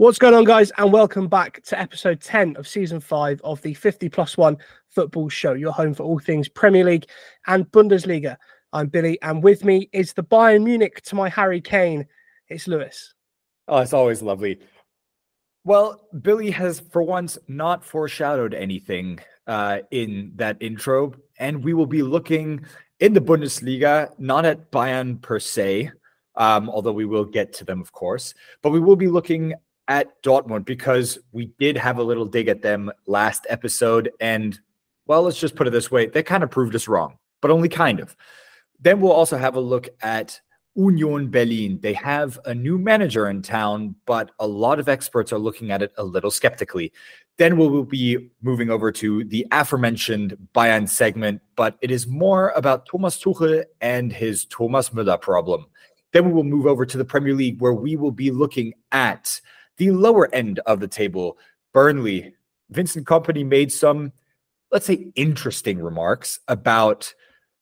What's going on, guys? And welcome back to episode 10 of season five of the 50 plus one football show, your home for all things Premier League and Bundesliga. I'm Billy, and with me is the Bayern Munich to my Harry Kane. It's Lewis. Oh, it's always lovely. Well, Billy has for once not foreshadowed anything uh, in that intro, and we will be looking in the Bundesliga, not at Bayern per se, um, although we will get to them, of course, but we will be looking at Dortmund because we did have a little dig at them last episode. And well, let's just put it this way they kind of proved us wrong, but only kind of. Then we'll also have a look at Union Berlin. They have a new manager in town, but a lot of experts are looking at it a little skeptically. Then we will be moving over to the aforementioned Bayern segment, but it is more about Thomas Tuchel and his Thomas Müller problem. Then we will move over to the Premier League, where we will be looking at the lower end of the table, Burnley, Vincent Kompany made some, let's say, interesting remarks about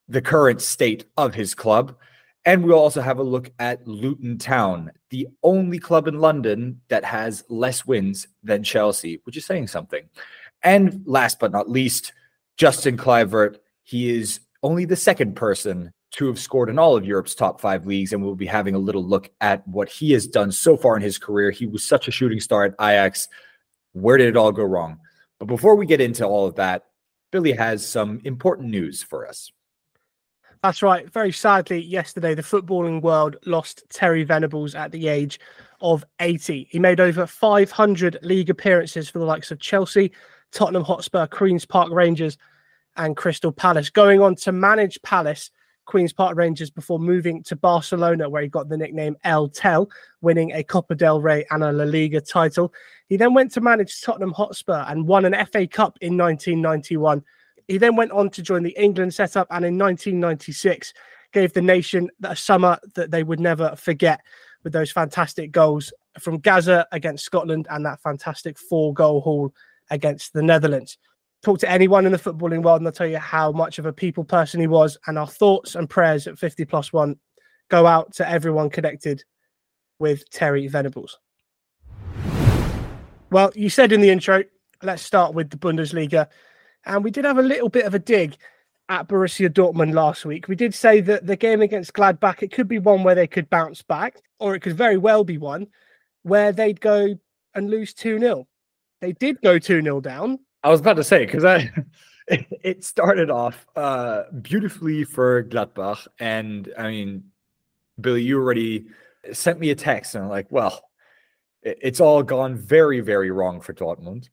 the current state of his club. And we'll also have a look at Luton Town, the only club in London that has less wins than Chelsea, which is saying something. And last but not least, Justin Kluivert. He is only the second person to have scored in all of Europe's top five leagues. And we'll be having a little look at what he has done so far in his career. He was such a shooting star at Ajax. Where did it all go wrong? But before we get into all of that, Billy has some important news for us. That's right. Very sadly, yesterday, the footballing world lost Terry Venables at the age of 80. He made over 500 league appearances for the likes of Chelsea, Tottenham Hotspur, Queen's Park Rangers, and Crystal Palace, going on to manage Palace Queen's Park Rangers before moving to Barcelona, where he got the nickname El Tel, winning a Copa del Rey and a La Liga title. He then went to manage Tottenham Hotspur and won an FA Cup in 1991. He then went on to join the England setup and in 1996 gave the nation a summer that they would never forget with those fantastic goals from Gazza against Scotland and that fantastic four goal haul against the Netherlands talk to anyone in the footballing world and they'll tell you how much of a people person he was. And our thoughts and prayers at 50 plus one go out to everyone connected with Terry Venables. Well, you said in the intro, let's start with the Bundesliga. And we did have a little bit of a dig at Borussia Dortmund last week. We did say that the game against Gladbach, it could be one where they could bounce back, or it could very well be one where they'd go and lose 2 0. They did go 2 0 down, I was about to say because I it started off uh, beautifully for Gladbach, and I mean, Billy, you already sent me a text, and I'm like, well, it's all gone very, very wrong for Dortmund.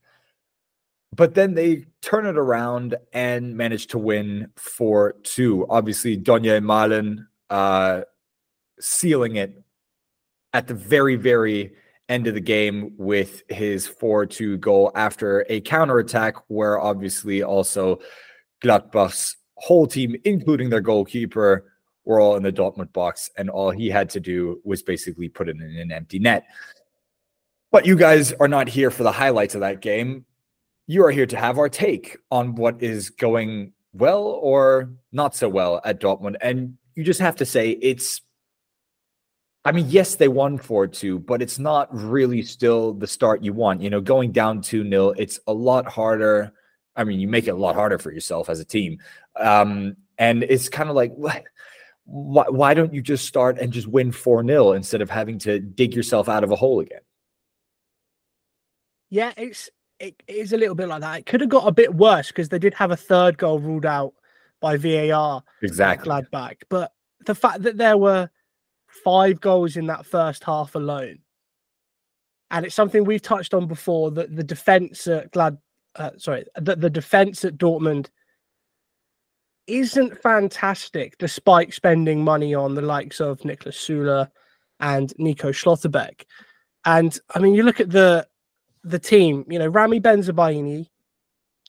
But then they turn it around and manage to win 4 2. Obviously, Donyell Malen uh, sealing it at the very, very end of the game with his 4 2 goal after a counterattack, where obviously also Gladbach's whole team, including their goalkeeper, were all in the Dortmund box, and all he had to do was basically put it in an empty net. But you guys are not here for the highlights of that game. You are here to have our take on what is going well or not so well at Dortmund. And you just have to say it's I mean, yes, they won 4 2, but it's not really still the start you want. You know, going down 2 0, it's a lot harder. I mean, you make it a lot harder for yourself as a team. Um, and it's kind of like, why, why don't you just start and just win 4 0 instead of having to dig yourself out of a hole again? Yeah, it's it is a little bit like that. It could have got a bit worse because they did have a third goal ruled out by VAR. Exactly. Gladbach. But the fact that there were five goals in that first half alone. And it's something we've touched on before that the defense at Glad, uh, sorry, that the defense at Dortmund isn't fantastic despite spending money on the likes of Niklas Süle and Nico Schlotterbeck. And I mean, you look at the the team, you know, Rami Bensebaini,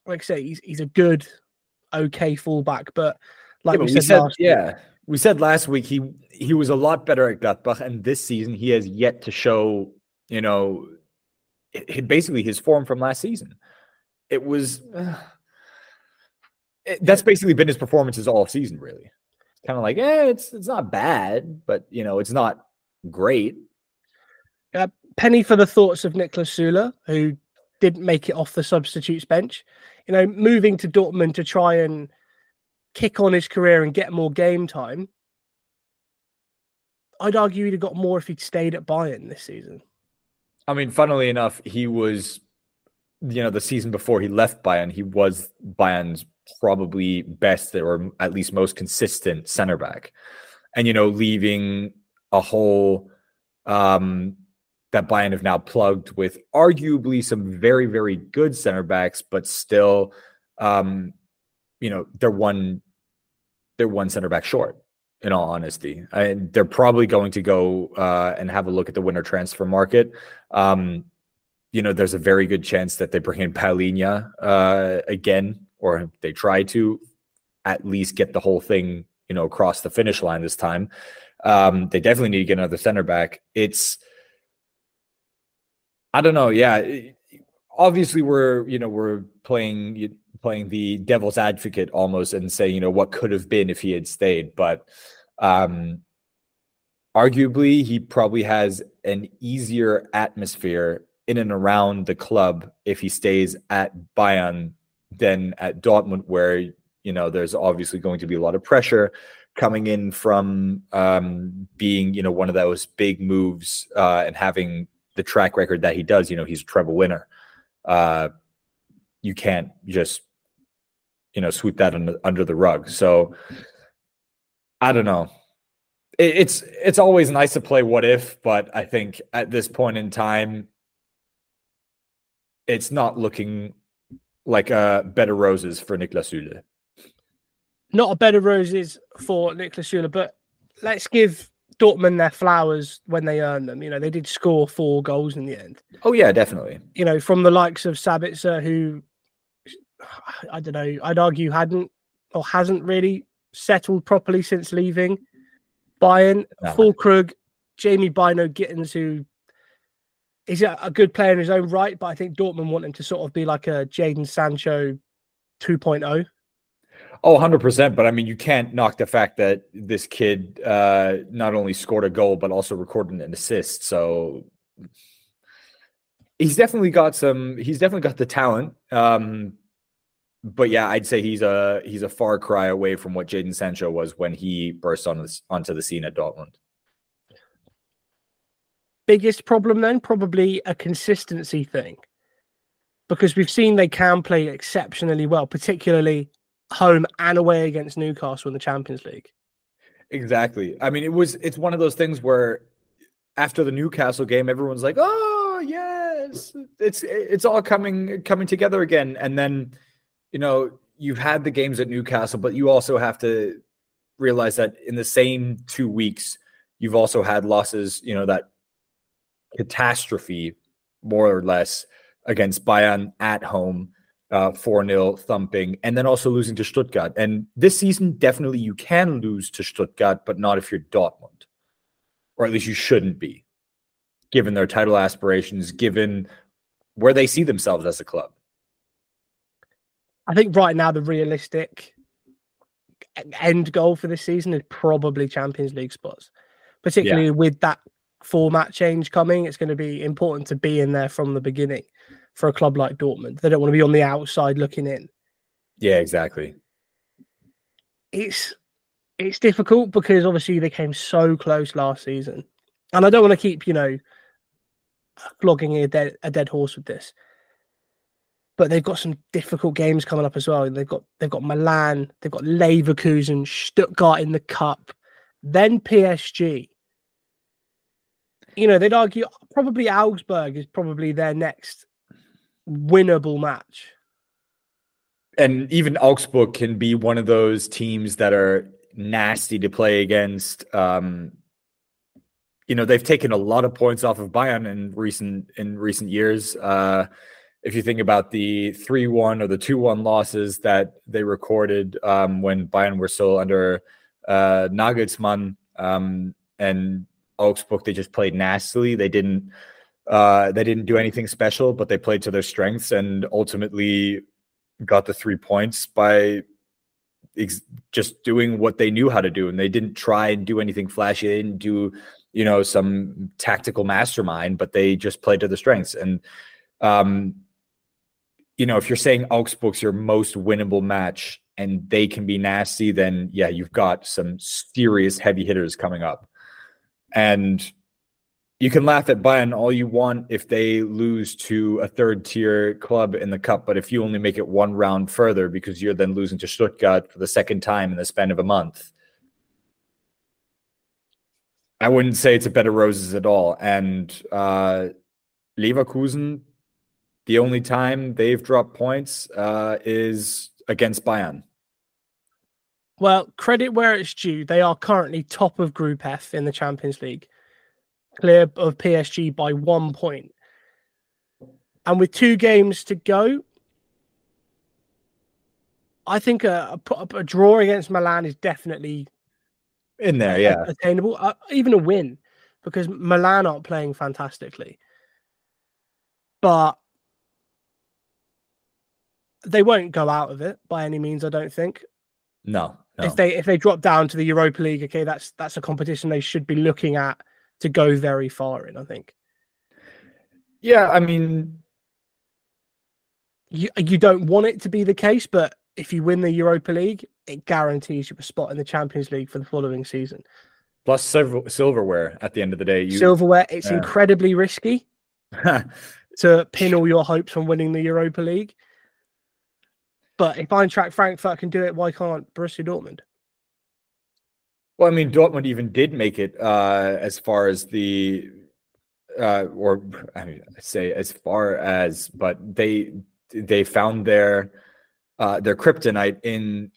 like I say, he's, he's a good, okay fullback, but like yeah, we, said, said last yeah, we said last week he he was a lot better at Gladbach, and this season he has yet to show, you know, it, basically his form from last season. It was uh, it, that's basically been his performances all season, really. Kind of like, eh, it's it's not bad, but you know, it's not great. Uh, penny for the thoughts of Niklas Süle, who didn't make it off the substitutes bench. You know, moving to Dortmund to try and kick on his career and get more game time. I'd argue he'd have got more if he'd stayed at Bayern this season. I mean, funnily enough, he was, you know, the season before he left Bayern, he was Bayern's probably best or at least most consistent center back. And, you know, leaving a hole um, that Bayern have now plugged with arguably some very, very good center backs, but still, um, you know, they're one, they're one center back short in all honesty. And they're probably going to go uh, and have a look at the winter transfer market. Um, you know, there's a very good chance that they bring in Palhinha uh, again, or they try to at least get the whole thing, you know, across the finish line this time. Um, they definitely need to get another center back. It's, I don't know. Yeah, obviously we're you know we're playing playing the devil's advocate almost and saying you know what could have been if he had stayed, but um, arguably he probably has an easier atmosphere in and around the club if he stays at Bayern than at Dortmund, where you know there's obviously going to be a lot of pressure coming in from um, being you know one of those big moves uh, and having the track record that he does. You know he's a treble winner. Uh, you can't just you know sweep that under, under the rug. So I don't know. It, it's it's always nice to play what if, but I think at this point in time, it's not looking like a bed of roses for Niklas Süle. Not a bed of roses for Niklas Süle, but let's give Dortmund their flowers when they earn them. You know, they did score four goals in the end. Oh yeah, definitely. You know, from the likes of Sabitzer, who I don't know, I'd argue hadn't or hasn't really settled properly since leaving Bayern. No. Füllkrug, Jamie Bynoe Gittens, who is a, good player in his own right, but I think Dortmund want him to sort of be like a Jadon Sancho 2.0. Oh, 100%. But I mean, you can't knock the fact that this kid uh, not only scored a goal, but also recorded an assist. So he's definitely got some, he's definitely got the talent. Um, but yeah, I'd say he's a he's a far cry away from what Jadon Sancho was when he burst on this, onto the scene at Dortmund. Biggest problem then, probably a consistency thing, because we've seen they can play exceptionally well, particularly home and away against Newcastle in the Champions League. Exactly. I mean, it was it's one of those things where after the Newcastle game, everyone's like, "Oh yes, it's it's all coming coming together again," and then you know, you've had the games at Newcastle, but you also have to realize that in the same two weeks, you've also had losses, you know, that catastrophe, more or less, against Bayern at home, uh, 4 uh, 0 thumping, and then also losing to Stuttgart. And this season, definitely you can lose to Stuttgart, but not if you're Dortmund, or at least you shouldn't be, given their title aspirations, given where they see themselves as a club. I think right now the realistic end goal for this season is probably Champions League spots, particularly yeah. with that format change coming. It's going to be important to be in there from the beginning for a club like Dortmund. They don't want to be on the outside looking in. Yeah, exactly. It's it's difficult because obviously they came so close last season, and I don't want to keep you know flogging a dead a dead horse with this but they've got some difficult games coming up as well. They've got they've got Milan, they've got Leverkusen, Stuttgart in the cup, then PSG. You know, they'd argue probably Augsburg is probably their next winnable match. And even Augsburg can be one of those teams that are nasty to play against. Um, you know, they've taken a lot of points off of Bayern in recent in recent years. Uh, if you think about the 3 1 or the 2 1 losses that they recorded um, when Bayern were still under uh, Nagelsmann um, and Augsburg, they just played nastily. They didn't. Uh, they didn't do anything special, but they played to their strengths and ultimately got the three points by ex- just doing what they knew how to do. And they didn't try and do anything flashy. They didn't do you know, some tactical mastermind, but they just played to the strengths. And um, you know, if you're saying Augsburg's your most winnable match and they can be nasty, then yeah, you've got some serious heavy hitters coming up. And you can laugh at Bayern all you want if they lose to a third tier club in the cup, but if you only make it one round further because you're then losing to Stuttgart for the second time in the span of a month, I wouldn't say it's a bed of roses at all. And uh, Leverkusen, the only time they've dropped points uh, is against Bayern. Well, credit where it's due. They are currently top of Group F in the Champions League, clear of PSG by one point. And with two games to go, I think a, a, a draw against Milan is definitely in there, yeah, attainable. Uh, even a win because Milan aren't playing fantastically, but they won't go out of it by any means. I don't think. No, no. If they if they drop down to the Europa League, okay, that's that's a competition they should be looking at to go very far in. I think. Yeah, I mean, you you don't want it to be the case, but if you win the Europa League, it guarantees you a spot in the Champions League for the following season. Plus silver, silverware at the end of the day. You, silverware, it's yeah. incredibly risky to pin all your hopes on winning the Europa League. But if Eintracht Frankfurt can do it, why can't Borussia Dortmund? Well, I mean, Dortmund even did make it uh, as far as the, uh, or I mean, I say as far as, but they they found their uh, their kryptonite in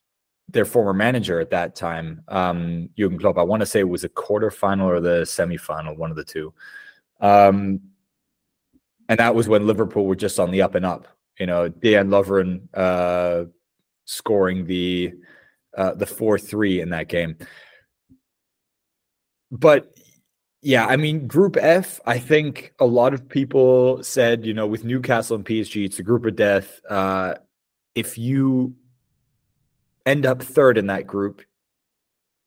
their former manager at that time, um, Jurgen Klopp. I want to say it was a quarterfinal or the semifinal, one of the two. Um, and that was when Liverpool were just on the up and up. You know, Dejan Lovren uh, scoring the uh, the four three in that game. But yeah, I mean, Group F. I think a lot of people said, you know, with Newcastle and PSG, it's a group of death. Uh, if you end up third in that group,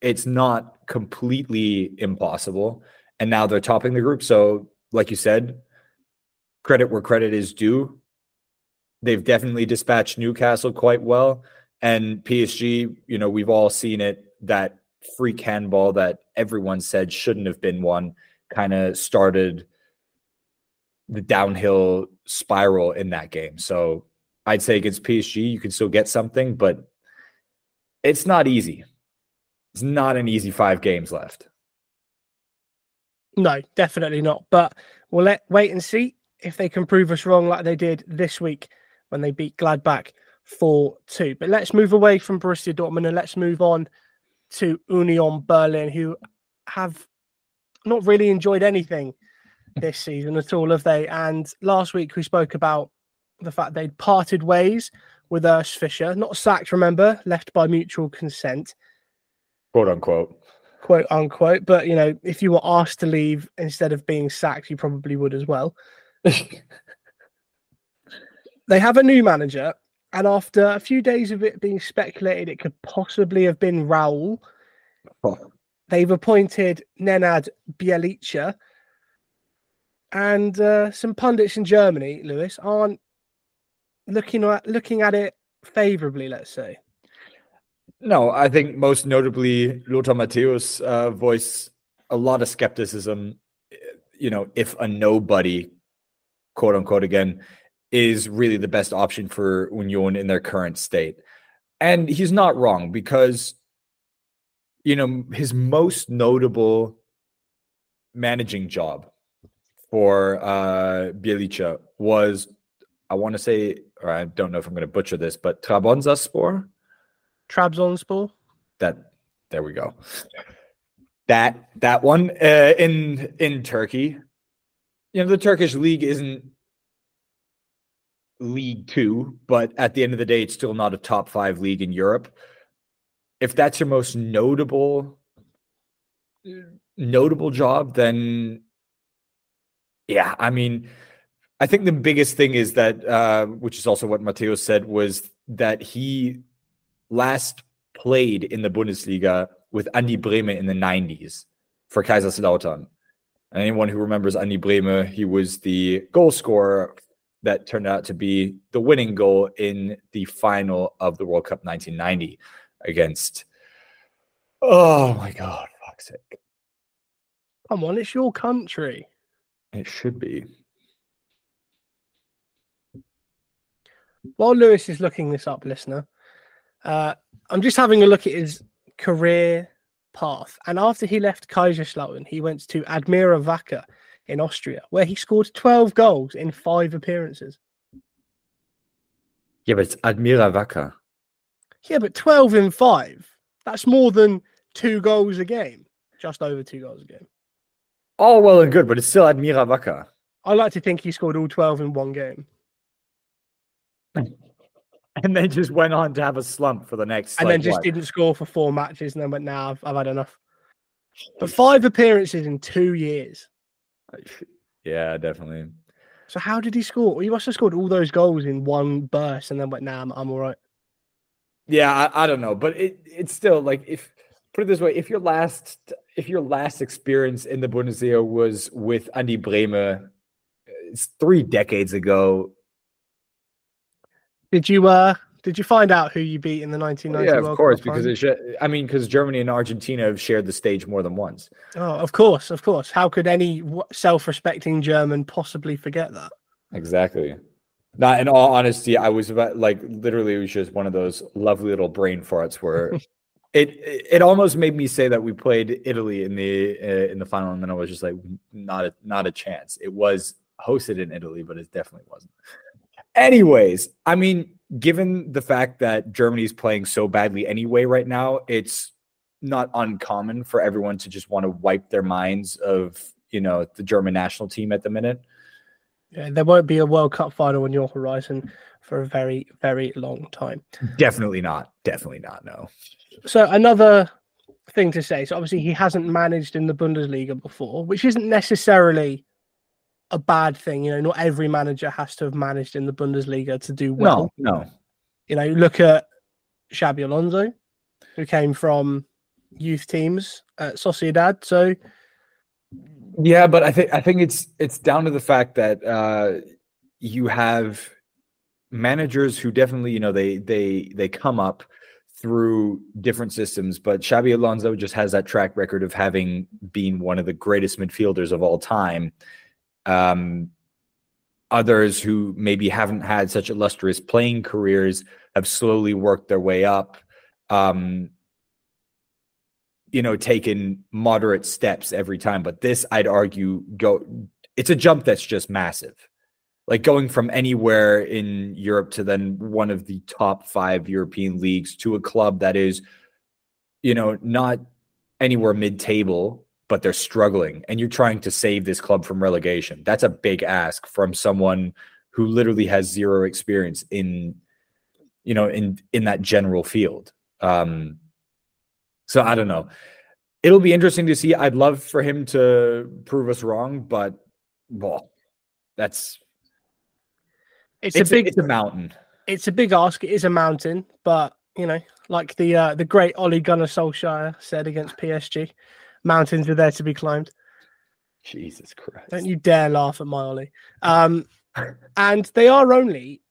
it's not completely impossible. And now they're topping the group. So, like you said, credit where credit is due. They've definitely dispatched Newcastle quite well. And PSG, you know, we've all seen it that freak handball that everyone said shouldn't have been one kind of started the downhill spiral in that game. So I'd say against PSG, you can still get something, but it's not easy. It's not an easy five games left. No, definitely not. But we'll let wait and see if they can prove us wrong like they did this week when they beat Gladbach 4 2. But let's move away from Borussia Dortmund and let's move on to Union Berlin, who have not really enjoyed anything this season at all, have they? And last week we spoke about the fact they'd parted ways with Urs Fischer, not sacked, remember, left by mutual consent. Quote unquote. Quote unquote. But, you know, if you were asked to leave instead of being sacked, you probably would as well. they have a new manager, and after a few days of it being speculated, it could possibly have been Raul. Oh. They've appointed Nenad Bjelica, and uh, some pundits in Germany, Lewis, aren't looking at looking at it favorably. Let's say. No, I think most notably Lothar Matthäus uh, voiced a lot of skepticism. You know, if a nobody, quote unquote, again, is really the best option for Union in their current state. And he's not wrong because, you know, his most notable managing job for uh, Bjelica was, I want to say, or I don't know if I'm going to butcher this, but Trabzonspor. Trabzonspor. That there we go. That that one uh, in in Turkey. You know, the Turkish league isn't League Two, but at the end of the day, it's still not a top five league in Europe. If that's your most notable notable job, then yeah, I mean, I think the biggest thing is that, uh, which is also what Matthäus said, was that he last played in the Bundesliga with Andy Brehme in the 90s for Kaiserslautern. Anyone who remembers Andy Brehme, he was the goal scorer that turned out to be the winning goal in the final of the World Cup 1990 against. Oh my God, fuck's sake. Come on, it's your country. It should be. While Lewis is looking this up, listener, uh, I'm just having a look at his career path. And after he left Kaiserslautern, he went to Admira Wacker in Austria, where he scored 12 goals in five appearances. Yeah, but it's Admira Wacker. Yeah, but 12 in five. That's more than two goals a game. Just over two goals a game. Oh, well and good, but it's still Admira Wacker. I like to think he scored all 12 in one game. and then just went on to have a slump for the next. And like, then just what? didn't score for four matches and then went, now nah, I've, I've had enough. But five appearances in two years. Yeah, definitely. So how did he score? He must have scored all those goals in one burst and then went, nah, I'm, I'm all right. Yeah, I, I don't know, but it it's still like if put it this way, if your last if your last experience in the Bundesliga was with Andy Brehme, it's three decades ago. Did you uh did you find out who you beat in the 1990 yeah, of World course, Cup because it should, I mean, because Germany and Argentina have shared the stage more than once. Oh, of course, of course. How could any self-respecting German possibly forget that? Exactly. Not in all honesty, I was about like literally it was just one of those lovely little brain farts where it it almost made me say that we played Italy in the uh, in the final, and then I was just like, not a not a chance. It was hosted in Italy, but it definitely wasn't. Anyways, I mean, given the fact that Germany is playing so badly anyway right now, it's not uncommon for everyone to just want to wipe their minds of you know the German national team at the minute. Yeah, there won't be a World Cup final on your horizon for a very, very long time. Definitely not. Definitely not. No. So another thing to say. So obviously he hasn't managed in the Bundesliga before, which isn't necessarily a bad thing. You know, not every manager has to have managed in the Bundesliga to do well. No, no. You know, look at Xabi Alonso, who came from youth teams at Sociedad. So Yeah, but I think I think it's it's down to the fact that uh you have managers who definitely, you know, they they they come up through different systems, but Xabi Alonso just has that track record of having been one of the greatest midfielders of all time. Um others who maybe haven't had such illustrious playing careers have slowly worked their way up. Um you know, taken moderate steps every time. But this, I'd argue, go it's a jump that's just massive. Like going from anywhere in Europe to then one of the top five European leagues to a club that is, you know, not anywhere mid-table, but they're struggling. And you're trying to save this club from relegation. That's a big ask from someone who literally has zero experience in, you know, in in that general field. Um, so I don't know. It'll be interesting to see. I'd love for him to prove us wrong, but well, that's it's, it's a big it's a mountain. it's a big ask. It is a mountain, but you know, like the uh, the great Ole Gunnar Solskjaer said against PSG, mountains are there to be climbed. Jesus Christ! Don't you dare laugh at my Ole. Um, and they are only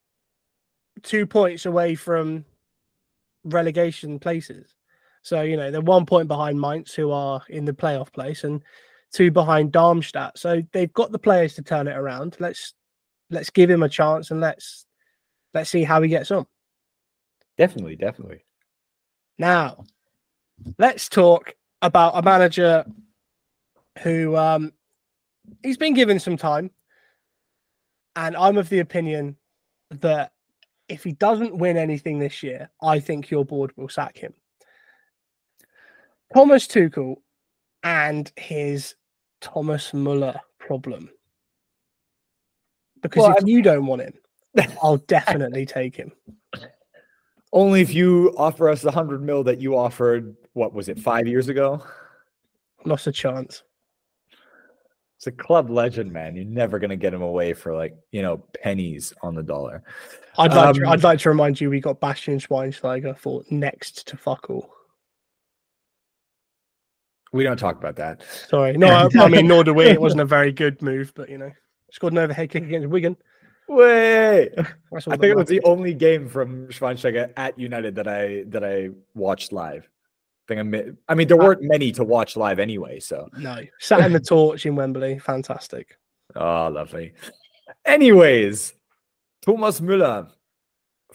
two points away from relegation places. So you know they're one point behind Mainz, who are in the playoff place, and two behind Darmstadt. So they've got the players to turn it around. Let's let's give him a chance and let's let's see how he gets on. Definitely, definitely. Now, let's talk about a manager who um, he's been given some time, and I'm of the opinion that if he doesn't win anything this year, I think your board will sack him. Thomas Tuchel and his Thomas Muller problem. Because Well, if you don't want him, I'll definitely take him. Only if you offer us the hundred mil that you offered. What was it? Five years ago. Lost a chance. It's a club legend, man. You're never gonna get him away for like you know pennies on the dollar. I'd like to, Um, I'd like to remind you we got Bastian Schweinsteiger for next to fuck all. We don't talk about that. Sorry, no, I, I mean nor do we. It wasn't a very good move, but you know, scored an overhead kick against Wigan. Wait, I think it was the only game from Schweinsteiger at United that I that I watched live. I I, mean there weren't many to watch live anyway, so no sat in the torch in Wembley. Fantastic. oh lovely. Anyways, Thomas Müller,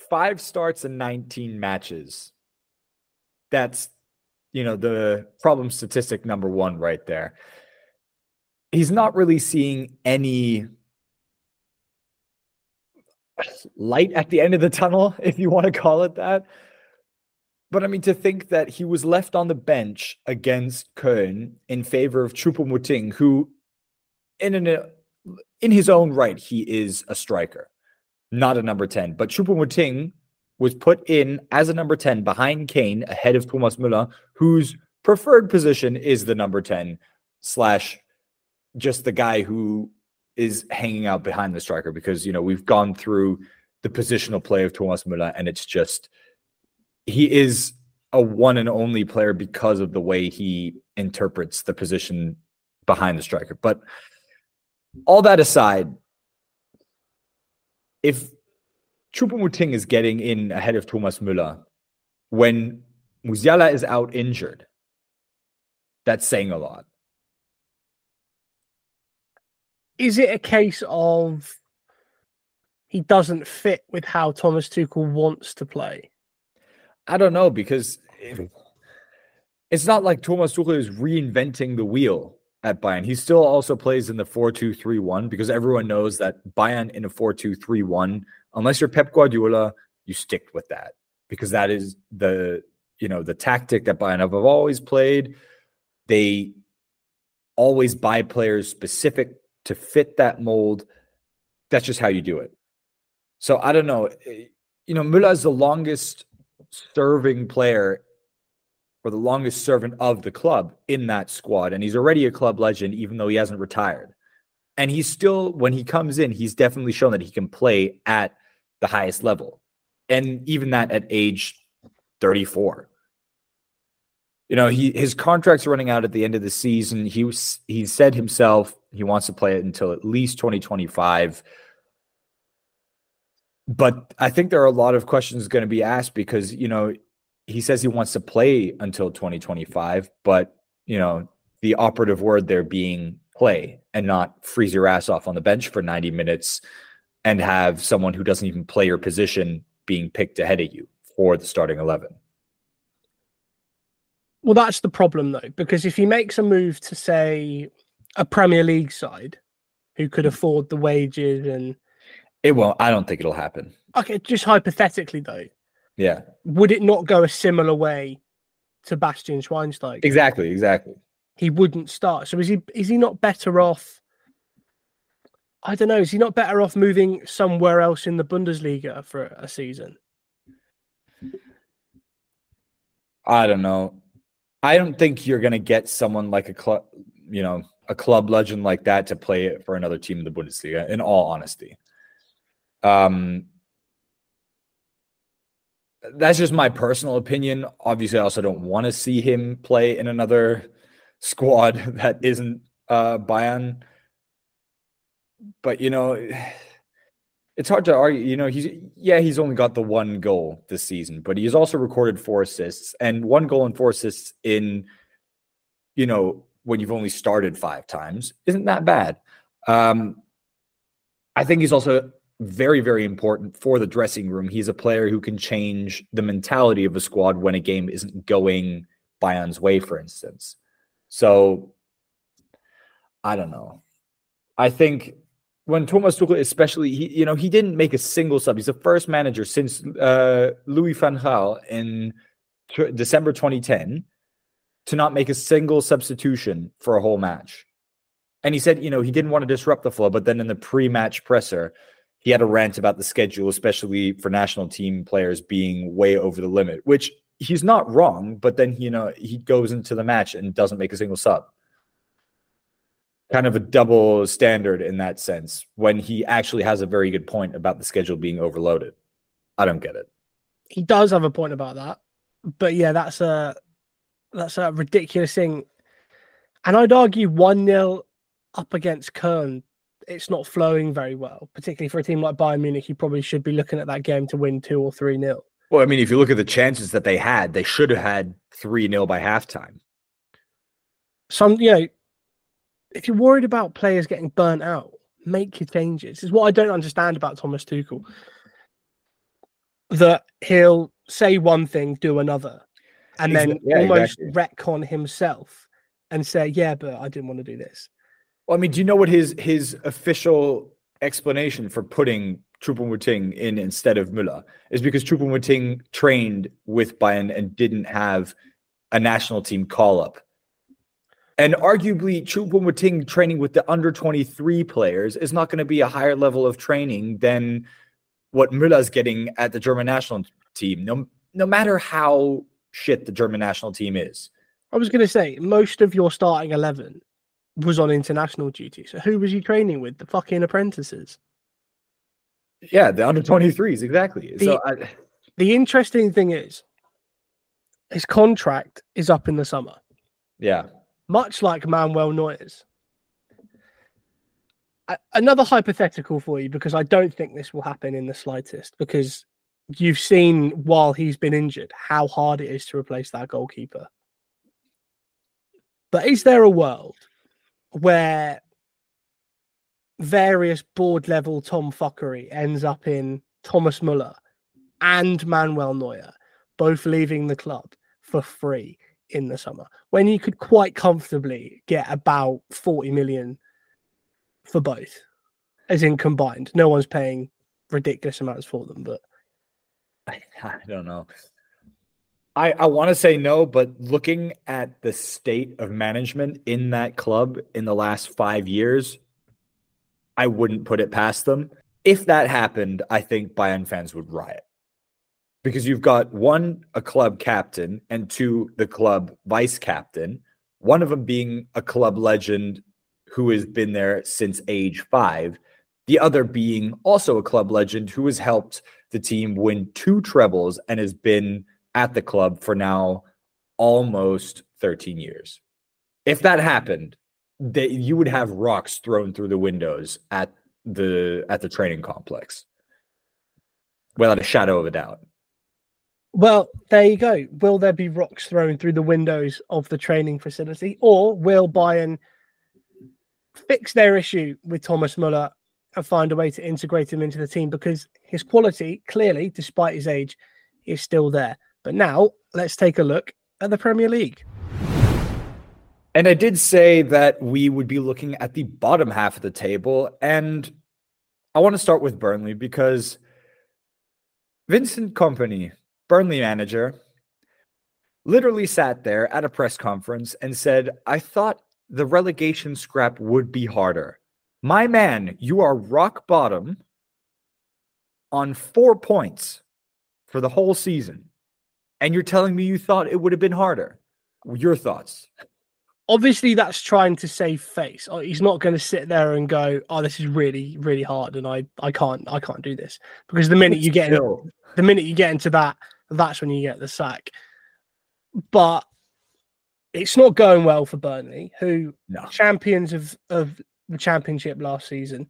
five starts and 19 matches. That's you know the problem statistic number one right there. He's not really seeing any light at the end of the tunnel, if you want to call it that. But I mean, to think that he was left on the bench against Köln in favor of Choupo-Moting, who, in an, in his own right, he is a striker, not a number 10. But Choupo-Moting was put in as a number 10 behind Kane, ahead of Thomas Müller, whose preferred position is the number 10 slash just the guy who is hanging out behind the striker because you know we've gone through the positional play of Thomas Müller and it's just he is a one and only player because of the way he interprets the position behind the striker. But all that aside, if Choupo-Moting is getting in ahead of Thomas Müller when Musiala is out injured, that's saying a lot. Is it a case of he doesn't fit with how Thomas Tuchel wants to play? I don't know because it- it's not like Thomas Tuchel is reinventing the wheel at Bayern. He still also plays in the 4-2-3-1 because everyone knows that Bayern in a 4-2-3-1, unless you're Pep Guardiola, you stick with that because that is the you know the tactic that Bayern have always played. They always buy players specific to fit that mold. That's just how you do it. So I don't know. You know, Müller is the longest serving player or the longest servant of the club in that squad. And he's already a club legend, even though he hasn't retired. And he's still, when he comes in, he's definitely shown that he can play at the highest level. And even that at age 34. You know, he his contract's running out at the end of the season. He was he said himself he wants to play it until at least 2025 but I think there are a lot of questions going to be asked because you know he says he wants to play until 2025, but you know the operative word there being play and not freeze your ass off on the bench for 90 minutes and have someone who doesn't even play your position being picked ahead of you for the starting 11. Well, that's the problem though, because if he makes a move to say a Premier League side who could hmm. afford the wages and It won't. I don't think it'll happen. okay, just hypothetically though, Yeah, would it not go a similar way to Bastian Schweinsteiger? exactly, exactly. He wouldn't start. So is he is he not better off? I don't know. Is he not better off moving somewhere else in the Bundesliga for a season? I don't know. I don't think you're going to get someone like a club, you know, a club legend like that to play it for another team in the Bundesliga. In all honesty, um, that's just my personal opinion. Obviously, I also don't want to see him play in another squad that isn't uh, Bayern. But you know, it's hard to argue. You know, he's yeah, he's only got the one goal this season, but he's also recorded four assists and one goal and four assists in, you know, when you've only started five times isn't that bad. Um, I think he's also very, very important for the dressing room. He's a player who can change the mentality of a squad when a game isn't going Bayern's way, for instance. So I don't know. I think when Thomas Tuchel, especially, he, you know, he didn't make a single sub. He's the first manager since uh, Louis van Gaal in t- December 2010 to not make a single substitution for a whole match. And he said, you know, he didn't want to disrupt the flow, but then in the pre-match presser, he had a rant about the schedule, especially for national team players being way over the limit, which he's not wrong, but then you know he goes into the match and doesn't make a single sub. Kind of a double standard in that sense when he actually has a very good point about the schedule being overloaded. I don't get it. He does have a point about that, but yeah, that's a that's a ridiculous thing. And I'd argue 1 0 up against Köln, it's not flowing very well, particularly for a team like Bayern Munich. You probably should be looking at that game to win 2 or 3 nil. Well, I mean, if you look at the chances that they had, they should have had 3 nil by halftime. Some, you know, if you're worried about players getting burnt out, make your changes. Is what I don't understand about Thomas Tuchel. That he'll say one thing, do another, and then Yeah, almost exactly. retcon himself and say, "Yeah, but I didn't want to do this." Well, I mean, do you know what his his official explanation for putting Choupo-Moting in instead of Müller is because Choupo-Moting trained with Bayern and didn't have a national team call up. And arguably, Choupo-Moting training with the under 23 players is not going to be a higher level of training than what Müller's getting at the German national team. No, no matter how shit the German national team is. I was going to say most of your starting eleven was on international duty. So who was you training with? The fucking apprentices. Yeah, the under 23s, exactly. so I, The interesting thing is, his contract is up in the summer, yeah. much like Manuel Neuer's. Another hypothetical for you, because I don't think this will happen in the slightest, because you've seen while he's been injured how hard it is to replace that goalkeeper. But is there a world where various board level Tom fuckery ends up in Thomas Muller and Manuel Neuer both leaving the club for free in the summer when you could quite comfortably get about 40 million for both as in combined no one's paying ridiculous amounts for them but I don't know. I, I want to say no, but looking at the state of management in that club in the last five years, I wouldn't put it past them. If that happened, I think Bayern fans would riot because you've got one, a club captain, and two, the club vice captain, one of them being a club legend who has been there since age five, the other being also a club legend who has helped the team win two trebles and has been at the club for now almost 13 years. If that happened, that you would have rocks thrown through the windows at the at the training complex. Without a shadow of a doubt. well there you go will there be rocks thrown through the windows of the training facility or will bayern fix their issue with thomas muller and find a way to integrate him into the team because his quality clearly despite his age is still there but now let's take a look at the premier league And I did say that we would be looking at the bottom half of the table. And I want to start with Burnley because Vincent Kompany, Burnley manager, literally sat there at a press conference and said, I thought the relegation scrap would be harder. My man, you are rock bottom on four points for the whole season. And you're telling me you thought it would have been harder. Your thoughts? obviously that's trying to save face Oh, he's not going to sit there and go oh this is really really hard and i i can't i can't do this because the minute you get in, the minute you get into that that's when you get the sack but it's not going well for burnley who No. champions of of the championship last season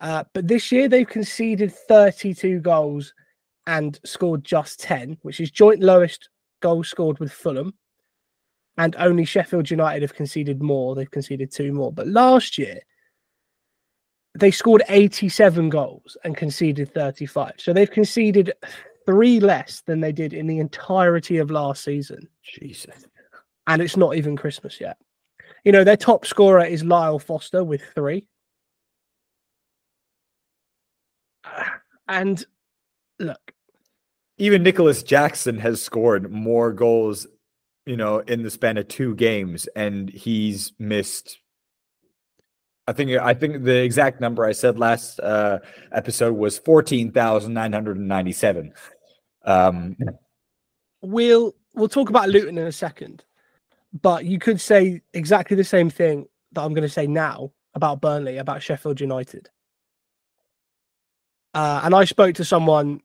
uh, but this year they've conceded 32 goals and scored just 10 which is joint lowest goal scored with fulham and only Sheffield United have conceded more. They've conceded two more. But last year, they scored 87 goals and conceded 35. So they've conceded three less than they did in the entirety of last season. Jesus. And it's not even Christmas yet. You know, their top scorer is Lyle Foster with three. And look, Even Nicolas Jackson has scored more goals, you know, in the span of two games, and he's missed. I think I think the exact number I said last uh, episode was fourteen thousand nine hundred and ninety-seven. Um, we'll we'll talk about Luton in a second, but you could say exactly the same thing that I'm going to say now about Burnley, about Sheffield United. Uh, and I spoke to someone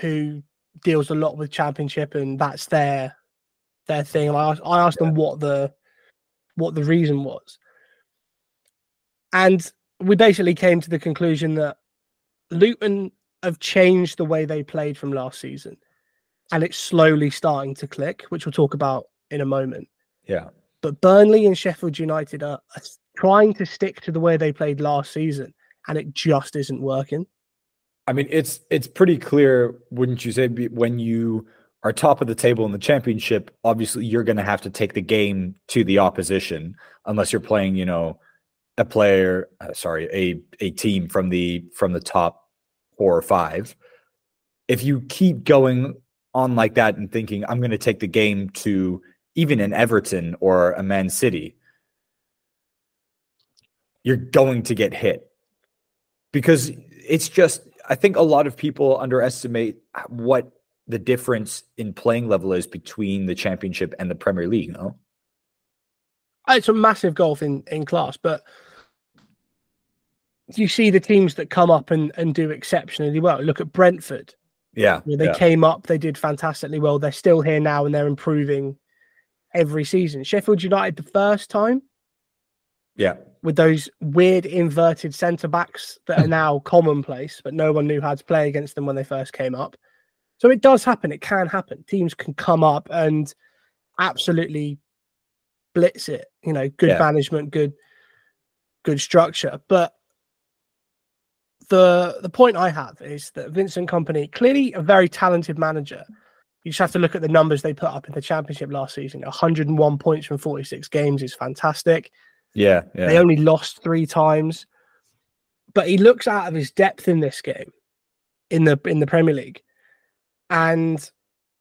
who deals a lot with Championship, and that's their their thing. And I asked, I asked them what the what the reason was. And we basically came to the conclusion that Luton have changed the way they played from last season. And it's slowly starting to click, which we'll talk about in a moment. Yeah. But Burnley and Sheffield United are, are trying to stick to the way they played last season, and it just isn't working. I mean, it's it's pretty clear, wouldn't you say, when you are top of the table in the championship, obviously you're going to have to take the game to the opposition, unless you're playing, you know, a player, uh, sorry, a a team from the from the top four or five. If you keep going on like that and thinking I'm going to take the game to even an Everton or a Man City, you're going to get hit because it's just I think a lot of people underestimate what the difference in playing level is between the championship and the Premier League, no? Uh, it's a massive golf in, in class, but you see the teams that come up and, and do exceptionally well. Look at Brentford. Yeah. You know, they yeah. came up, they did fantastically well. They're still here now and they're improving every season. Sheffield United, the first time. Yeah. With those weird inverted centre backs that are now commonplace, but no one knew how to play against them when they first came up. So it does happen. It can happen. Teams can come up and absolutely blitz it. You know, good yeah. management, good, good structure. But the the point I have is that Vincent Kompany, clearly a very talented manager. You just have to look at the numbers they put up in the championship last season. 101 points from 46 games is fantastic. Yeah, yeah. They only lost three times. But he looks out of his depth in this game in the in the Premier League. And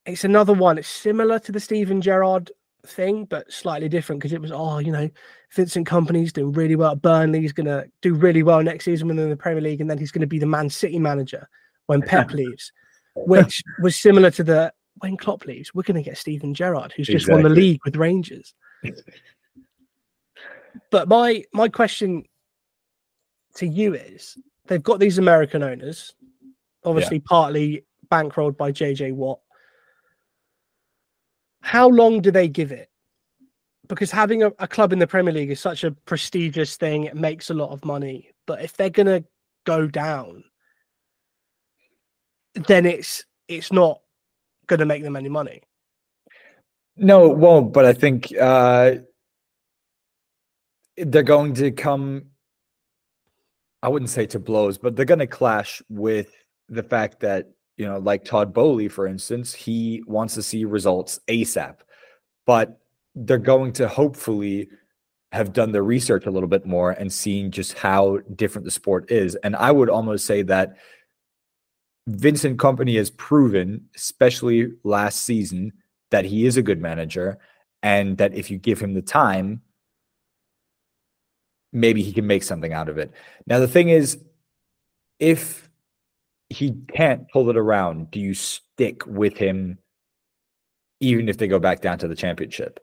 it's another one. It's similar to the Steven Gerrard thing, but slightly different because it was, oh, you know, Vincent Kompany's doing really well at Burnley. He's going to do really well next season within the Premier League. And then he's going to be the Man City manager when Pep leaves, which was similar to the when Klopp leaves, we're going to get Steven Gerrard, who's just exactly. won the league with Rangers. but my my question to you is they've got these American owners, obviously yeah. partly bankrolled by JJ Watt how long do they give it? Because having a, a, club in the Premier League is such a prestigious thing, it makes a lot of money. But if they're gonna go down, then it's it's not gonna make them any money. No, it won't, but I think uh they're going to come I wouldn't say to blows, but they're gonna clash with the fact that you know, like Todd Boehly, for instance, he wants to see results ASAP, but they're going to hopefully have done their research a little bit more and seen just how different the sport is. And I would almost say that Vincent Kompany has proven, especially last season, that he is a good manager and that if you give him the time, maybe he can make something out of it. Now, the thing is, if he can't pull it around, do you stick with him even if they go back down to the championship?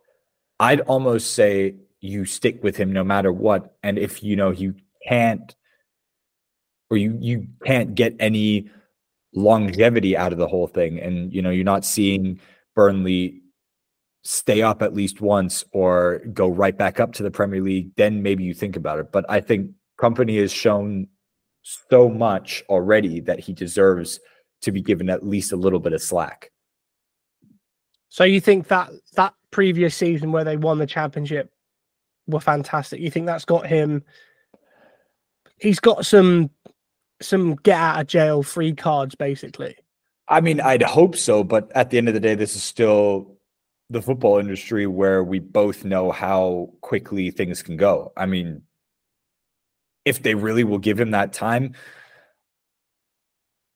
I'd almost say you stick with him no matter what. And if you know you can't or you you can't get any longevity out of the whole thing and you know you're not seeing Burnley stay up at least once or go right back up to the Premier League, then maybe you think about it. But I think Kompany has shown so much already that he deserves to be given at least a little bit of slack. So you think that that previous season where they won the championship were fantastic? You think that's got him? He's got some some get out of jail free cards, basically. I mean, I'd hope so, but at the end of the day, this is still the football industry where we both know how quickly things can go. I mean, if they really will give him that time.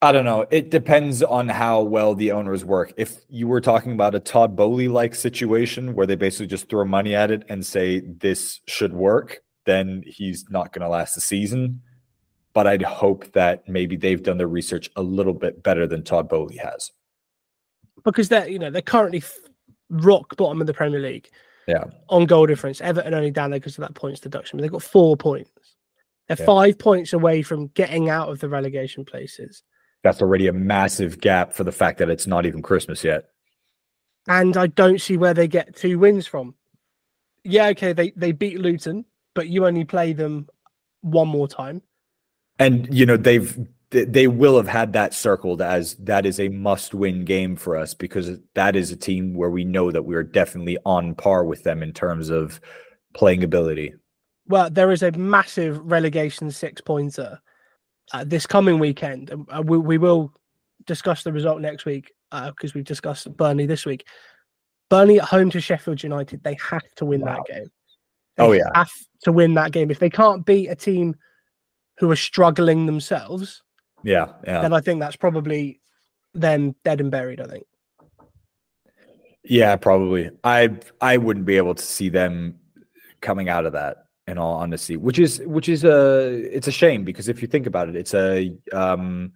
I don't know. It depends on how well the owners work. If you were talking about a Todd Boehly like situation where they basically just throw money at it and say this should work, then he's not going to last the season. But I'd hope that maybe they've done their research a little bit better than Todd Boehly has. Because they're, you know, they're currently rock bottom of the Premier League. Yeah. On goal difference. Everton only down there because of that points deduction. But they've got four points. They're yeah. five points away from getting out of the relegation places. That's already a massive gap for the fact that it's not even Christmas yet. And I don't see where they get two wins from. Yeah, okay, they they beat Luton, but you only play them one more time. And you know they've they will have had that circled as that is a must-win game for us because that is a team where we know that we are definitely on par with them in terms of playing ability. Well, there is a massive relegation six-pointer uh, this coming weekend. Uh, we, we will discuss the result next week because uh, we've discussed Burnley this week. Burnley at home to Sheffield United, they have to win wow. that game. They oh yeah, have to win that game. If they can't beat a team who are struggling themselves, yeah, yeah, then I think that's probably them dead and buried. I think. Yeah, probably. I I wouldn't be able to see them coming out of that in all honesty, which is which is a it's a shame because if you think about it, it's a um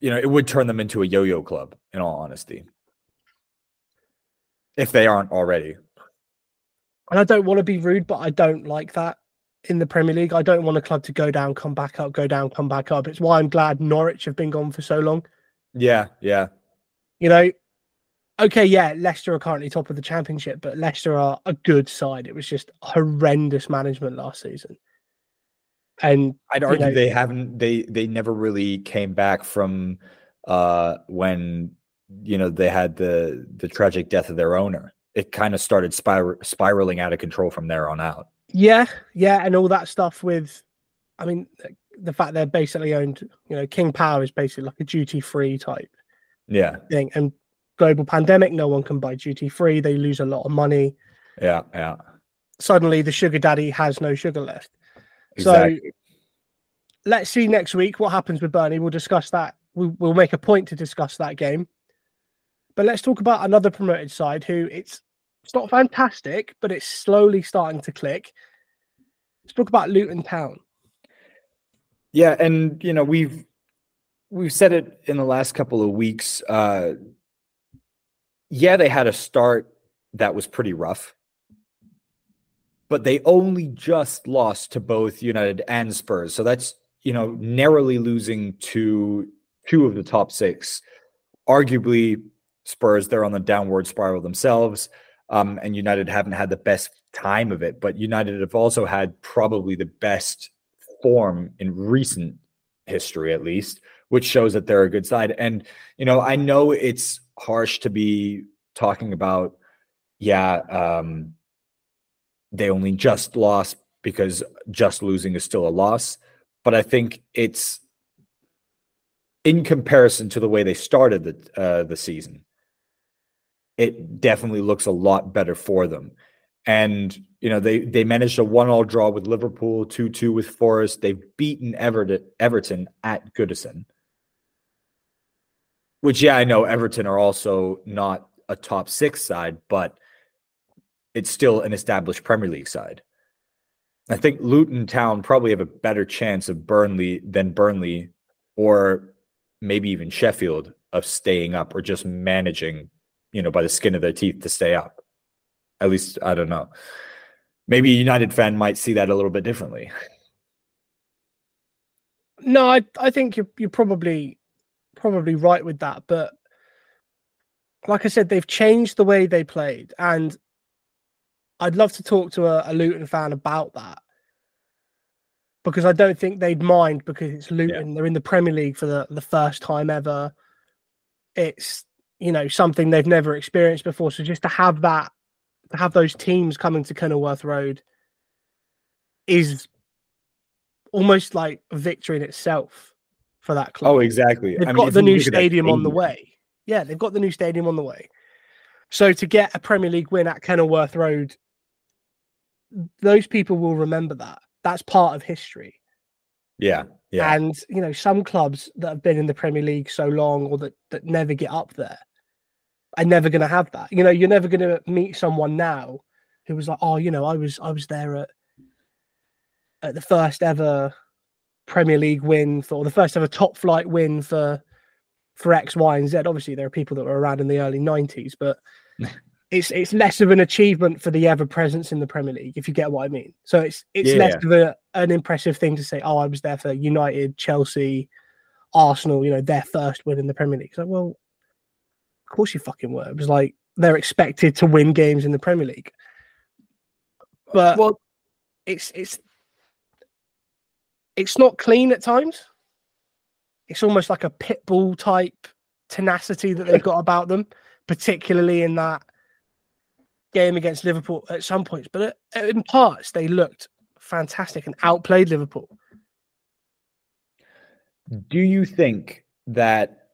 you know, it would turn them into a yo-yo club in all honesty. If they aren't already. And I don't want to be rude, but I don't like that in the Premier League. I don't want a club to go down, come back up, go down, come back up. It's why I'm glad Norwich have been gone for so long. Yeah, yeah. You know, okay, yeah, Leicester are currently top of the championship, but Leicester are a good side. It was just horrendous management last season. And I'd argue know, they haven't they they never really came back from uh when you know they had the the tragic death of their owner. It kind of started spir- spiraling out of control from there on out. Yeah, yeah, and all that stuff with I mean the fact they're basically owned, you know, King Power is basically like a duty free type yeah thing. And global pandemic, no one can buy duty free. They lose a lot of money. Yeah, yeah. Suddenly, the sugar daddy has no sugar left. Exactly. So let's see next week what happens with Burnley. We'll discuss that. We'll, we'll make a point to discuss that game. But let's talk about another promoted side who it's it's not fantastic, but it's slowly starting to click. Let's talk about Luton Town. Yeah, and you know we've we've said it in the last couple of weeks. Uh, yeah, they had a start that was pretty rough, but they only just lost to both United and Spurs. So that's, you know, narrowly losing to two of the top six. Arguably, Spurs, they're on the downward spiral themselves. Um, and United haven't had the best time of it, but United have also had probably the best form in recent history, at least, which shows that they're a good side. And, you know, I know it's harsh to be talking about, yeah, um, they only just lost because just losing is still a loss. But I think it's in comparison to the way they started the uh, the season, it definitely looks a lot better for them. And you know they they managed a one all draw with Liverpool, two two with Forest. They've beaten Everton Everton at Goodison which yeah, I know Everton are also not a top six side, but it's still an established Premier League side. I think Luton Town probably have a better chance of Burnley than Burnley or maybe even Sheffield of staying up or just managing, you know, by the skin of their teeth to stay up. At least I don't know. Maybe a United fan might see that a little bit differently. No, I I think you're you're probably probably right with that, but like I said, they've changed the way they played, and I'd love to talk to a, a Luton fan about that because I don't think they'd mind because it's Luton. Yeah. They're in the Premier League for the, the first time ever. It's you know something they've never experienced before. So just to have that, to have those teams coming to Kenilworth Road, is almost like a victory in itself for that club. Oh, exactly. They've I got mean, the new stadium on the way. Yeah, they've got the new stadium on the way. So to get a Premier League win at Kenilworth Road, those people will remember that. That's part of history. Yeah. Yeah. And you know, some clubs that have been in the Premier League so long or that, that never get up there are never gonna have that. You know, you're never gonna meet someone now who was like, Oh, you know, I was I was there at at the first ever Premier League win for the first ever top flight win for for X, Y, and Z. Obviously, there are people that were around in the early '90s, but it's it's less of an achievement for the ever presence in the Premier League, if you get what I mean. So it's it's yeah. less of a, an impressive thing to say. Oh, I was there for United, Chelsea, Arsenal. You know, their first win in the Premier League. It's like, well, of course you fucking were. It was like they're expected to win games in the Premier League. but well, it's it's it's not clean at times. It's almost like a pit bull type tenacity that they've got about them, particularly in that game against Liverpool at some points. But in parts, they looked fantastic and outplayed Liverpool. Do you think that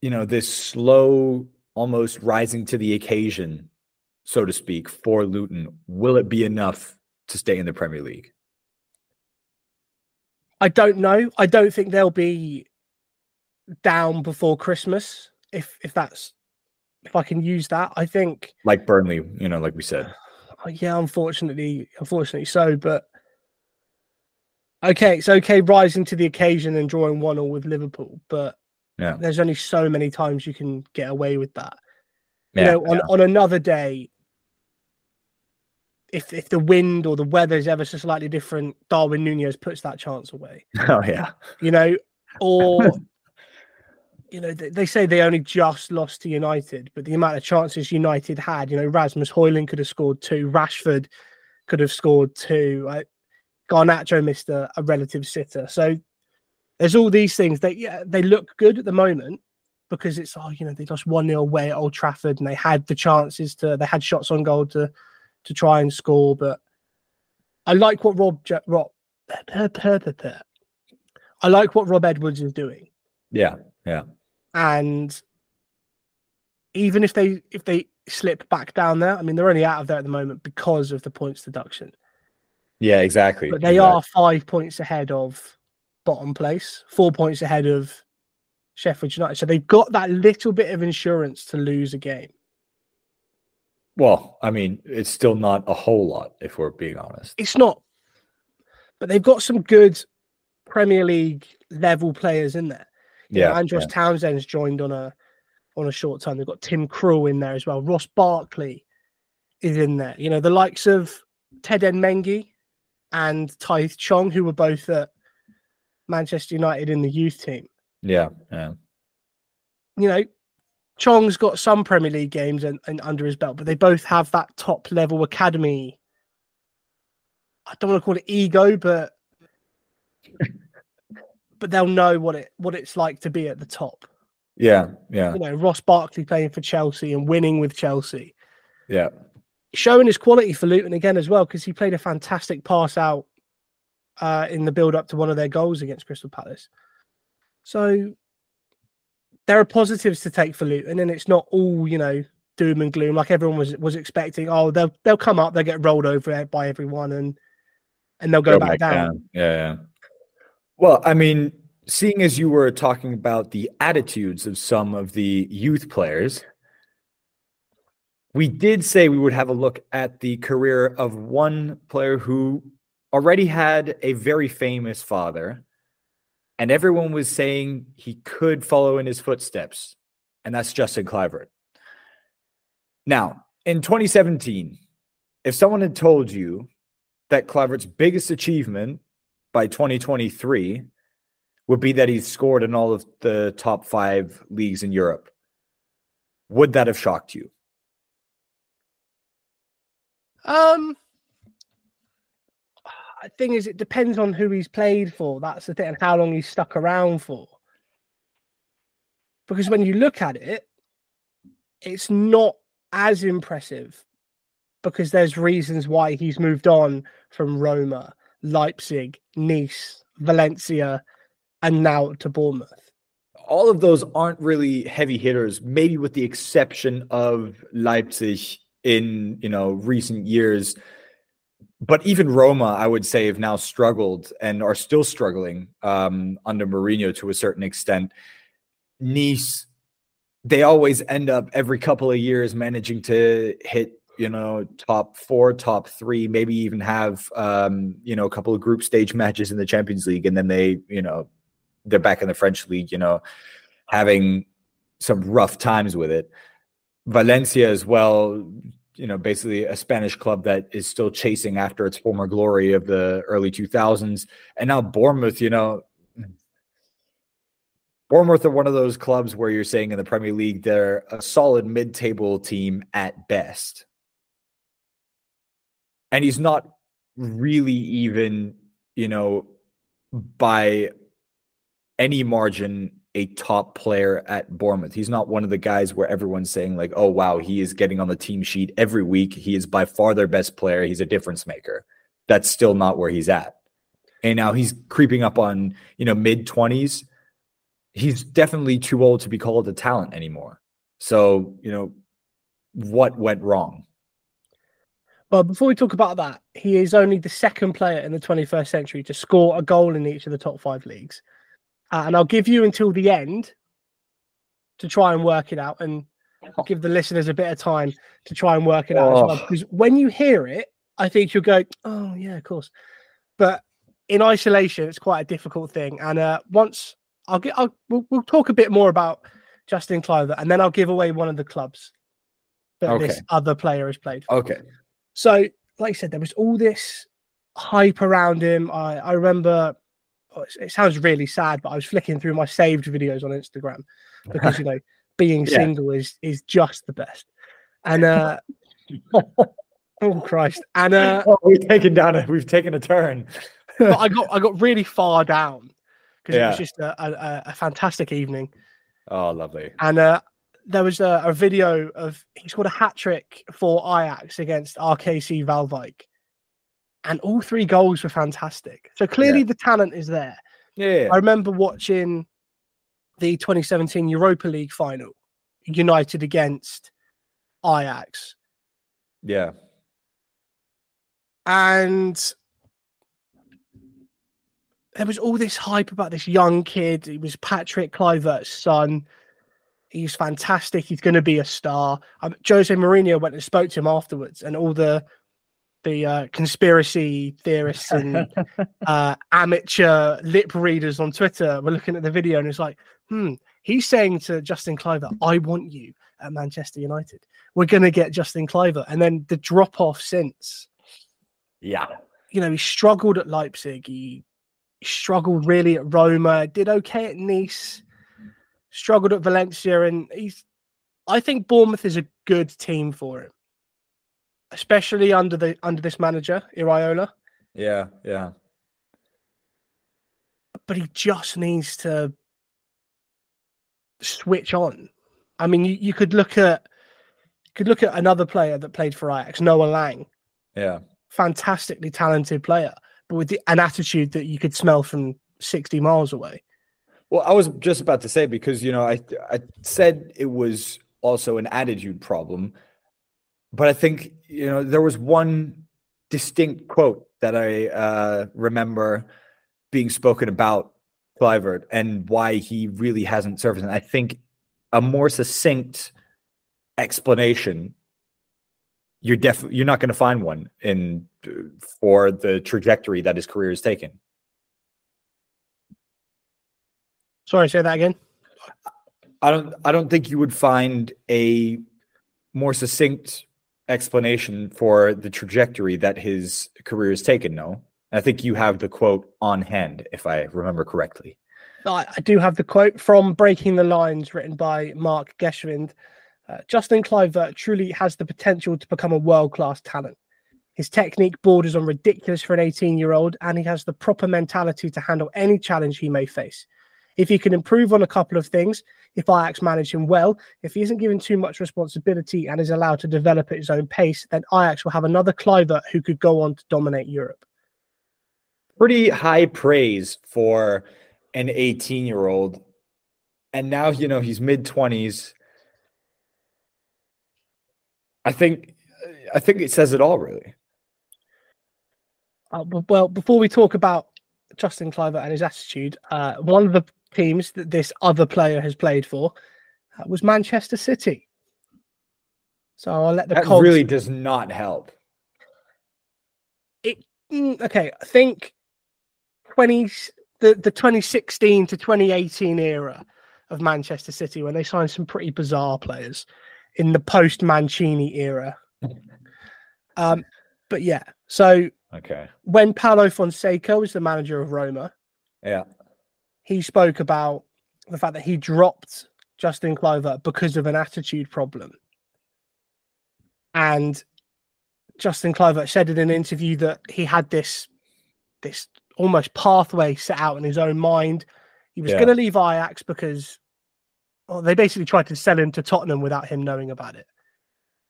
you know this slow, almost rising to the occasion, so to speak, for Luton will it be enough to stay in the Premier League? I don't know. I don't think they'll be down before Christmas. If if that's if I can use that, I think like Burnley, you know, like we said. Uh, yeah, unfortunately, unfortunately so. But okay, it's okay rising to the occasion and drawing one all with Liverpool, but yeah, there's only so many times you can get away with that. Yeah, you know, on, yeah. on another day, if if the wind or the weather is ever so slightly different, Darwin Nunez puts that chance away. Oh yeah, you know, or you know they, say they only just lost to United, but the amount of chances United had, you know, Rasmus Højlund could have scored two, Rashford could have scored two, right? Garnacho missed a, a relative sitter, so there's all these things that yeah they look good at the moment because it's oh you know they lost one 0 away at Old Trafford and they had the chances to they had shots on goal to to try and score. But I like what Rob Rob I like what Rob Edwards is doing. Yeah, yeah. And even if they if they slip back down there, I mean they're only out of there at the moment because of the points deduction. Yeah, exactly. But they exactly. are five points ahead of bottom place, four points ahead of Sheffield United. So they've got that little bit of insurance to lose a game. Well, I mean, it's still not a whole lot if we're being honest. It's not. But they've got some good Premier League level players in there. Yeah. Andros yeah. Townsend's joined on a on a short time. They've got Tim Krul in there as well. Ross Barkley is in there. You know, the likes of Teden Mengi and Tahith Chong, who were both at Manchester United in the youth team. Yeah, yeah. You know, Chong's got some Premier League games and, and under his belt, but they both have that top level academy. I don't want to call it ego, but but they'll know what it what it's like to be at the top. Yeah, yeah. You know, Ross Barkley playing for Chelsea and winning with Chelsea. Yeah. Showing his quality for Luton again as well, because he played a fantastic pass out uh, in the build up to one of their goals against Crystal Palace. So there are positives to take for Luton, and it's not all you know doom and gloom like everyone was was expecting. Oh, they'll they'll come up, they'll get rolled over by everyone, and and they'll go, go back, back, down. down. Yeah, yeah. Well, I mean, seeing as you were talking about the attitudes of some of the youth players, we did say we would have a look at the career of one player who already had a very famous father and everyone was saying he could follow in his footsteps, and that's Justin Kluivert. Now, in 2017, if someone had told you that Kluivert's biggest achievement by 2023 would be that he's scored in all of the top five leagues in Europe, would that have shocked you? Um, the thing is, it depends on who he's played for. That's the thing, and how long he's stuck around for. Because when you look at it, it's not as impressive because there's reasons why he's moved on from Roma, Leipzig, Nice, Valencia, and now to Bournemouth. All of those aren't really heavy hitters, maybe with the exception of Leipzig in you know recent years but even Roma, I would say, have now struggled and are still struggling um, under Mourinho to a certain extent. Nice, they always end up every couple of years managing to hit, you know, top four, top three, maybe even have, um, you know, a couple of group stage matches in the Champions League, and then they, you know, they're back in the French league, you know, having some rough times with it. Valencia as well you know, basically a Spanish club that is still chasing after its former glory of the early 2000s. And now Bournemouth, you know, Bournemouth are one of those clubs where you're saying in the Premier League they're a solid mid-table team at best. And he's not really even, you know, by any margin a top player at Bournemouth. He's not one of the guys where everyone's saying like, "Oh wow, he is getting on the team sheet every week. He is by far their best player. He's a difference maker." That's still not where he's at. And now he's creeping up on, you know, mid 20s. He's definitely too old to be called a talent anymore. So, you know, what went wrong? Well, before we talk about that, he is only the second player in the 21st century to score a goal in each of the top five leagues. Uh, and I'll give you until the end to try and work it out and give the listeners a bit of time to try and work it out oh. as well. Because when you hear it, I think you'll go, oh, yeah, of course. But in isolation, it's quite a difficult thing. And uh, once I'll get, I'll, we'll, we'll talk a bit more about Justin Kluivert and then I'll give away one of the clubs that okay. this other player has played for. Okay. So, like I said, there was all this hype around him. I, I remember oh, it sounds really sad, but I was flicking through my saved videos on Instagram because you know being yeah. single is is just the best. And uh oh Christ. And uh oh, we've taken down a we've taken a turn. but I got I got really far down because yeah. it was just a, a, a, fantastic evening. Oh, lovely. And uh there was a, a video of he scored a hat trick for Ajax against RKC Waalwijk and all three goals were fantastic. So clearly yeah. the talent is there. Yeah, I remember watching the 2017 Europa League final, United against Ajax. Yeah. And there was all this hype about this young kid. He was Patrick Kluivert's son. He's fantastic. He's going to be a star. Um, Jose Mourinho went and spoke to him afterwards, and all the the uh, conspiracy theorists and uh, amateur lip readers on Twitter were looking at the video and it's like, hmm, he's saying to Justin Kluivert, I want you at Manchester United. We're going to get Justin Kluivert. And then the drop off since. Yeah. You know, he struggled at Leipzig. He, he struggled really at Roma, did okay at Nice, struggled at Valencia. And he's, I think Bournemouth is a good team for him especially under the under this manager Iraola. Yeah, yeah. But he just needs to switch on. I mean, you, you could look at could look at another player that played for Ajax, Noah Lang. Yeah, fantastically talented player, but with the, an attitude that you could smell from sixty miles away. Well, I was just about to say because you know I I said it was also an attitude problem but I think you know there was one distinct quote that I uh, remember being spoken about Kluivert and why he really hasn't surfaced. And I think a more succinct explanation you're definitely you're not going to find one in for the trajectory that his career has taken. Sorry, say that again. I don't I don't think you would find a more succinct explanation for the trajectory that his career has taken. No, I think you have the quote on hand, if I remember correctly. I, do have the quote from Breaking the Lines, written by Mark Geschwind. Uh, Justin Kluivert truly has the potential to become a world class talent. His technique borders on ridiculous for an 18 year old, and he has the proper mentality to handle any challenge he may face. If he can improve on a couple of things, if Ajax manage him well, if he isn't given too much responsibility and is allowed to develop at his own pace, then Ajax will have another Kluivert who could go on to dominate Europe. Pretty high praise for an 18 year old. And now, you know, he's mid 20s. I think I think it says it all really. Uh, well, before we talk about Justin Kluivert and his attitude, uh, one of the teams that this other player has played for uh, was Manchester City. So I'll let the that Cogs... really does not help. It mm, okay. I think twenty the the twenty sixteen to twenty eighteen era of Manchester City when they signed some pretty bizarre players in the post Mancini era. um, but yeah, so okay, when Paulo Fonseca was the manager of Roma, yeah, he spoke about the fact that he dropped Justin Kluivert because of an attitude problem. And Justin Kluivert said in an interview that he had this this almost pathway set out in his own mind. He was Yeah. going to leave Ajax because well, they basically tried to sell him to Tottenham without him knowing about it.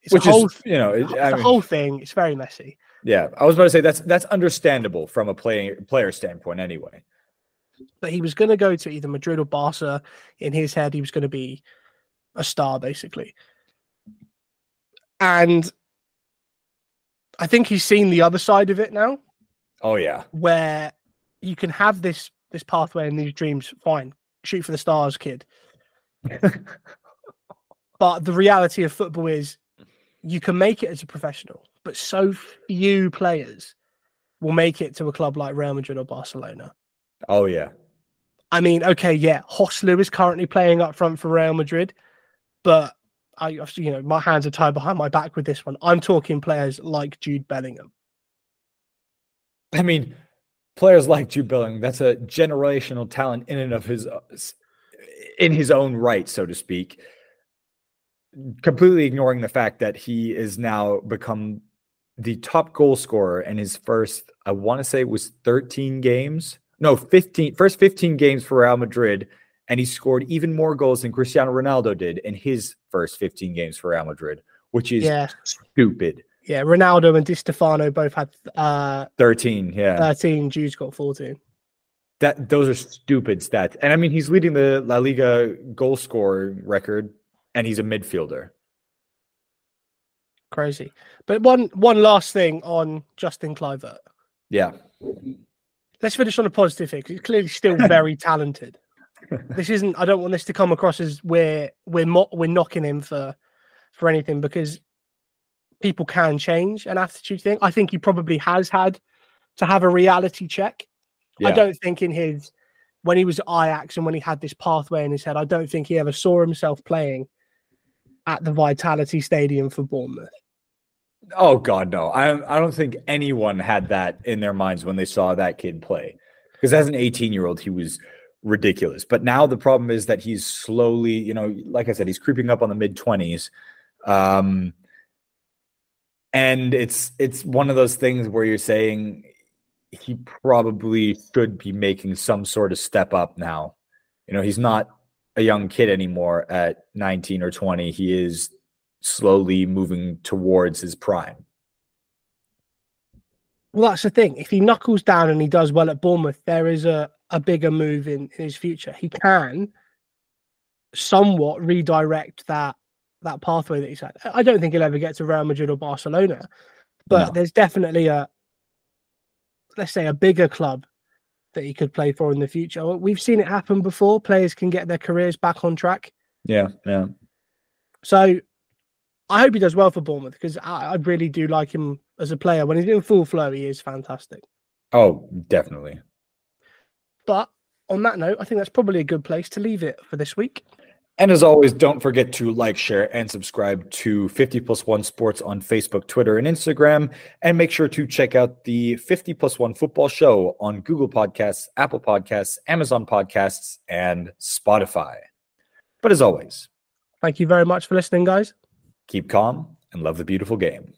It's Which a whole, is, you know, it- the mean, whole thing. It's very messy. yeah. I was about to say that's that's understandable from a player player standpoint, anyway. But he was going to go to either Madrid or Barca. In his head, he was going to be a star, basically. And I think he's seen the other side of it now. Oh yeah, where you can have this this pathway and these dreams fine shoot for the stars kid but the reality of football is you can make it as a professional but so few players will make it to a club like Real Madrid or Barcelona oh yeah. I mean okay yeah Joselu is currently playing up front for Real Madrid but I you know my hands are tied behind my back with this one I'm talking players like Jude Bellingham I mean, players like Jude Bellingham, that's a generational talent in and of his in his own right, so to speak. Completely ignoring the fact that he is now become the top goal scorer in his first, I want to say it was 13 games. No, 15 first 15 games for Real Madrid. And he scored even more goals than Cristiano Ronaldo did in his first 15 games for Real Madrid, which is yeah stupid. yeah Ronaldo and Di Stefano both had uh 13, yeah. 13 Jude's got 14 That those are stupid stats. And I mean, he's leading the La Liga goal scorer record, and he's a midfielder. crazy but one one last thing on Justin Kluivert Yeah. Let's finish on a positive here 'cause he's clearly still very talented. This isn't i don't want this to come across as we're we're mo- we're knocking him for for anything because people can change an attitude thing. I think he probably has had to have a reality check. I don't think in his when he was at ajax and when he had this pathway in his head i don't think he ever saw himself playing at the vitality stadium for bournemouth Oh God, no. I I don't think anyone had that in their minds when they saw that kid play. Because as an 18 year old, he was ridiculous. But now the problem is that he's slowly, you know, like I said, he's creeping up on the mid 20s. Um, and it's it's one of those things where you're saying he probably should be making some sort of step up now. You know, he's not a young kid anymore at 19 or 20. He is slowly moving towards his prime. Well, that's the thing. If he knuckles down and he does well at Bournemouth, there is a, a bigger move in, in his future. He can somewhat redirect that that pathway that he's had. I don't think he'll ever get to Real Madrid or Barcelona, but No. there's definitely a let's say a bigger club that he could play for in the future. We've seen it happen before. Players can get their careers back on track. Yeah, yeah. So I hope he does well for Bournemouth because I, I really do like him as a player. When he's in full flow, he is fantastic. Oh, definitely. But on that note, I think that's probably a good place to leave it for this week. And as always, don't forget to like, share, and subscribe to 50 plus one sports on Facebook, Twitter, and Instagram. And make sure to check out the 50 plus one football show on Google Podcasts, Apple Podcasts, Amazon Podcasts, and Spotify. But as always, Thank you very much for listening, guys. Keep calm and love the beautiful game.